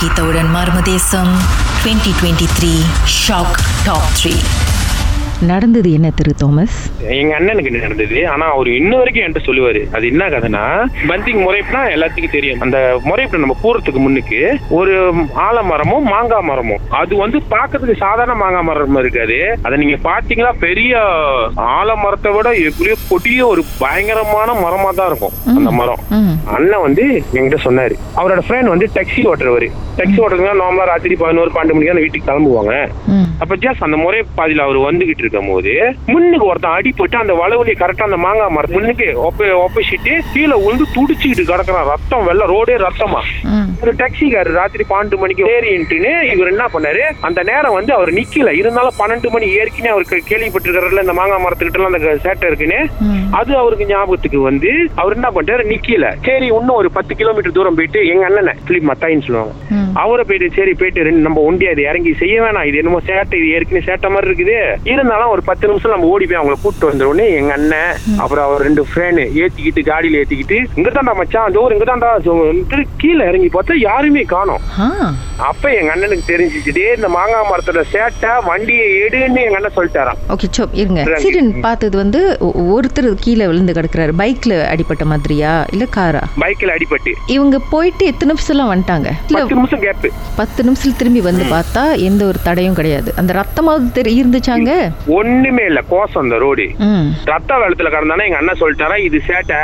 கீதாவுடன் Marmadesam 2023 shock top three. நடந்தது என்ன திரு Thomas? எங்க அண்ணனுக்கு நடந்தது? ஆனா அவர் இன்ன வரைக்கும் என்கிட்ட சொல்லுவாரு. அது என்ன கதைனா பந்திங் முறைப்புனா எல்லாத்துக்கும் தெரியும். அந்த முறைப்புல நம்ம கூறத்துக்கு முன்னுக்கு ஒரு ஆலமரமும் மாங்காய் மரமும். அது வந்து பார்க்கிறதுக்கு சாதாரண மாங்காய் மரம் இருக்காது. அதை நீங்க பாத்தீங்கன்னா பெரிய ஆலமரத்தை விட எப்படியோ கொடிய ஒரு பயங்கரமான மரமா தான் இருக்கும். அந்த மரம். அண்ணன் வந்து என்கிட்ட சொன்னாரு. அவரோட ஃப்ரெண்ட் வந்து டாக்ஸி ஓட்டுறவர். டாக்ஸி ஓட்டுறதுனா நார்மலா ராத்திரி பதினோரு பன்னெண்டு மணிக்கு வீட்டுக்கு கிளம்புவாங்க. அப்ப ஜஸ்ட் அந்த முறை பாதியில அவர் வந்துகிட்டு இருக்கும் போது முன்னுக்கு ஒருத்தன் அடிபட்டு அந்த வளவுலி கரெக்டா அந்த மாங்காய் மரத்து முன்னுக்கு ஒப்ப ஒப்பசிட்டு கீழே விழுந்து துடிச்சுக்கிட்டு கிடக்குறான். ரத்தம் வெள்ள ரோடே ரத்தமா. ஒரு டாக்ஸிக்காரர் ராத்திரி பன்னெண்டு மணிக்கு ஏறின்ட்டுன்னு இவர் என்ன பண்ணாரு? அந்த நேரம் வந்து அவர் நிக்கல. இருந்தாலும் பன்னெண்டு மணி ஏற்கனவே அவருக்கு கேள்விப்பட்டிருக்காருல்ல இந்த மாங்காய் மரத்துக்கிட்ட அந்த சேட்டை இருக்குன்னு. அது அவருக்கு ஞாபகத்துக்கு வந்து அவர் என்ன பண்ணிட்டாரு? நிக்கல. சரி இன்னும் ஒரு பத்து கிலோமீட்டர் தூரம் போயிட்டு எங்க அண்ணனை பிலிப் மத்தாயின்னு சொல்லுவாங்க. அவரை போயிட்டு சரி போயிட்டு ரெண்டு நம்ம ஒண்டியா இது இறங்கி செய்ய வேணாம். இது என்னமோ சேட்டை இது ஏற்கனவே சேட்டை மாதிரி இருக்குது. இருந்தாலும் ஒரு பத்து நிமிஷம் நம்ம ஓடி போய் அவங்கள கூப்பிட்டு வந்த உடனே எங்க அண்ணன் அப்புறம் அவர் ரெண்டு ஃப்ரெண்டு ஏத்திக்கிட்டு காடியில ஏத்திக்கிட்டு இங்க தான்டா மச்சான் அந்த ஊர் இங்க தான்டா கீழே இறங்கி பார்த்தா யாருமே காணோம். அப்ப எங்க அண்ணனுக்கு தெரிஞ்சிச்சு டேய் இந்த மாங்காய் மரத்தோட சேட்டை வண்டியை எடுன்னு எங்க அண்ணன் சொல்லிட்டாராம். ஓகே சோப் இருங்க. ஆக்சிடென்ட் பார்த்தது வந்து ஒருத்தர் கீழே விழுந்து கிடக்குறாரு. பைக்ல அடிபட்ட மாதிரியா இல்ல காரா? பைக்ல அடிபட்டு. இவங்க போயிட்டு எத்தனை நிமிஷம்லாம் வந்துட்டாங்க? இல்ல பத்து நிமிஷம் கேப்பு பத்து நிமிஷத்துல திரும்பி வந்து பார்த்தா எந்த ஒரு தடையும் கிடையாது. அந்த ரத்தமாவது தெரி இருந்துச்சாங்க? ஒண்ணுமே இல்ல. கோசம் அந்த ரோடு ரத்த வெள்ளத்துல கடந்தானே எங்க அண்ணன் சொல்லிட்டாரா இது சேட்டை.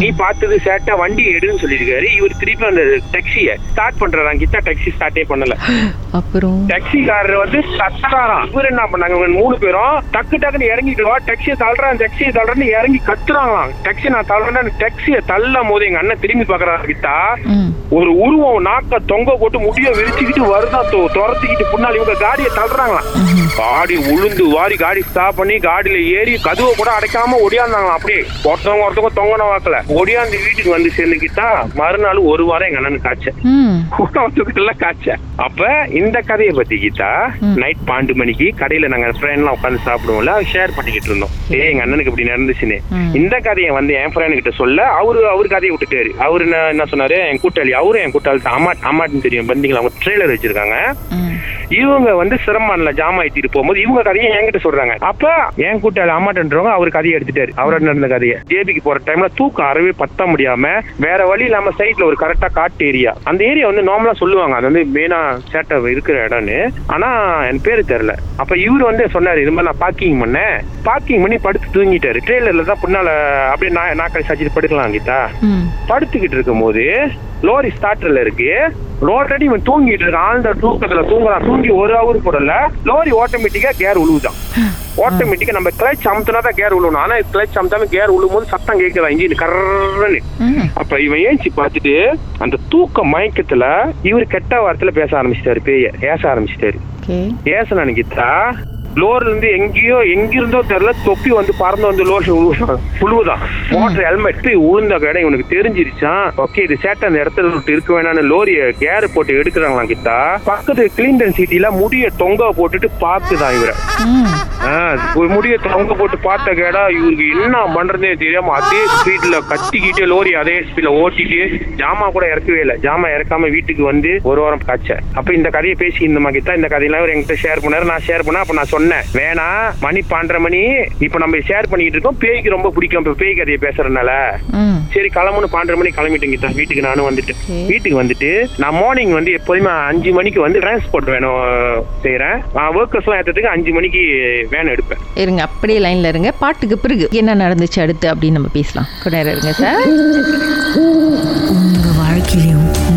நீ பார்த்தது சேட்டை. வண்டி எடுன்னு சொல்லியிருக்காரு. இவர் திருப்பி அந்த டாக்ஸிய ஸ்டார்ட் பண்றாராம். கிட்ட டாக்ஸி ஸ்டார்ட்டே பண்ணல. அப்புறம்? டாக்ஸிக்காரர் வந்து கத்துறாராம் இவர் என்ன பண்ணாங்க? இவங்க மூணு பேரும் டக்கு டக்குன்னு இறங்கிட்டு வா. டாக்ஸியை தள்ளுறான். டாக்ஸியை தள்ளுறேன்னு இறங்கி கத்துறாங்களாம். டாக்ஸி நான் தள்ளுறேன்னு டாக்ஸியை தள்ளும் போது எங்க அண்ணன் திரும்பி பாக்குறாரு கிட்டா. ஒரு உருவம் நாக்க தொங்க போட்டு முடிய விரிச்சுக்கிட்டு வருதா துரத்திக்கிட்டு பின்னாடி இவங்க காடியை தள்ளுறாங்களாம் காடி உளுந்து வாரி காடி ஸ்டாப் பண்ணி காடியில ஏறி கதவை கூட அடைக்காம ஒடியாந்தாங்களாம். அப்படியே ஒருத்தவங்க ஒருத்தவங்க தொங்கன வாக்கல. ஒடியாந்து வீட்டுக்கு வந்து சேர்ந்துக்கிட்டா மறுநாள் ஒரு வாரம் எங்க அண்ணனுக்கு காய்ச்ச ம். கூட்டத்துக்குள்ள காய்ச்ச அப்ப இந்த கதையை பத்தி கீதா நைட் பன்னெண்டு மணிக்கு கடையில நாங்க ஃப்ரெண்ட்லாம் உட்காந்து சாப்பிடுவோம்ல ஷேர் பண்ணிக்கிட்டு இருந்தோம். ஏய் எங்க அண்ணனுக்கு இப்படி நடந்துச்சுன்னு. இந்த கதையை வந்து என் ஃப்ரெண்ட் கிட்ட சொல்ல அவரு அவர் கதையை விட்டுட்டாரு. அவரு என்ன என்ன சொன்னாரு? என் கூட்டாளி அவரு என் கூட்டாளி. அம்மாட் அம்மாட்னு தெரியும். பந்தீங்களா அவங்க ட்ரெய்லர் வச்சிருக்காங்க. இவங்க வந்து சிரமம்ல ஜாம் ஆயிட்டு போகும்போது இவங்க கதையை என்கிட்ட சொல்றாங்க. அப்ப என் கூட்டாளி அம்மாட்டன்றவங்க அவர் கதையை எடுத்துட்டாரு. அவரோட நடந்த கதையை. ஜேபிக்கு போற டைம்ல தூக்கம் அறவே பத்த முடியாம வேற வழி இல்லாம சைட்ல ஒரு கரெக்டா காட்டு ஏரியா அந்த ஏரியா வந்து நார்மலா சொல்லுவாங்க. அது வந்து மெயினா சேட்டை இருக்கிற இடம்னு. ஆனா என் பேரு தெரியல. அப்ப இவர் வந்து சொன்னாரு இது மாதிரி நான் பார்க்கிங் பண்ணேன். பார்க்கிங் பண்ணி படுத்து தூங்கிட்டாரு. ட்ரெயிலர்ல தான் பின்னால அப்படியே நான் நாக்கை சாச்சிட்டு படுக்கலாம் கீதா. படுத்துக்கிட்டு இருக்கும்போது லோரி ஸ்டார்டர்ல இருக்கு. ரோட்டடி இவன் தூங்கிட்டு இருக்கான். ஆழ்ந்த தூக்கத்துல தூங்குறான். தூங்கி ஒரு ஹவர் போடல லோரி ஆட்டோமேட்டிக்கா கேர் உழுவுதான். ஆட்டோமேட்டிக்கா நம்ம கிளச் அமுத்தினா தான் கேர் உழுவணும். ஆனா கிளச் அமுத்தாம கேர் உழுவும் போது சத்தம் கேட்குதா? இன்ஜின் கர்றன்னு. அப்ப இவன் ஏஞ்சி பார்த்துட்டு அந்த தூக்க மயக்கத்துல இவர் கெட்ட வார்த்தையில பேச ஆரம்பிச்சிட்டாரு பேய. ஏச ஆரம்பிச்சிட்டாரு. ஏச நினைக்கிட்டா லோர்ல இருந்து எங்கேயோ எங்கிருந்தோ தெரியல தொப்பி வந்து பறந்து வந்து லோர் புழுவுதான். மோட்டர் ஹெல்மெட் உளுந்த கடை இவனுக்கு தெரிஞ்சிருச்சான் ஓகே இது சேட்டை அந்த இடத்துல விட்டு இருக்க வேணாம்னு லோரிய கேர் போட்டு எடுக்கிறாங்களாம் கிட்டா. பக்கத்து கிளீன்டன் சிட்டில முடிய தொங்க போட்டுட்டு பார்த்துதான் இவரை. முடிய தொங்க போட்டு பார்த்த கேடா இவருக்கு என்ன பண்றதே தெரியாம அதே ஸ்பீட்ல கத்திக்கிட்டே லோரி அதே ஸ்பீட்ல ஓட்டிட்டு ஜாமா கூட இறக்கவே இல்லை. ஜாமா இறக்காம வீட்டுக்கு வந்து ஒரு வாரம் காய்ச்ச. அப்ப இந்த கதையை பேசி இந்த மாதிரி தான் இந்த கதையெல்லாம் என்கிட்ட ஷேர் பண்ணாரு. நான் ஷேர் பண்ண அப்ப நான் சொன்னேன். வேணாம் மணி பன்னெண்டரை மணி இப்ப நம்ம ஷேர் பண்ணிட்டு இருக்கோம். பேய்க்கு ரொம்ப பிடிக்கும். இப்ப பேய் கதையை பேசுறதுனால. சரி கிளம்புன்னு பன்னெண்டு மணிக்கு கிளம்பிட்டேங்க கிட்ட வீட்டுக்கு நானும் வந்துட்டேன். Okay. வீட்டுக்கு வந்துட்டு நான் மார்னிங் வந்து எப்போதுமே அஞ்சு மணிக்கு வந்து டிரான்ஸ்போர்ட் வேணும் செய்யறேன் ஒர்க்கர்ஸ் எல்லாம் ஏற்றதுக்கு அஞ்சு மணிக்கு வேன் எடுப்பேன். இருங்க அப்படியே லைன்ல இருங்க. பாட்டுக்கு பிறகு என்ன நடந்துச்சு அடுத்து அப்படின்னு நம்ம பேசலாம். நேரம் இருங்க சார் உங்க வாழ்க்கையிலும்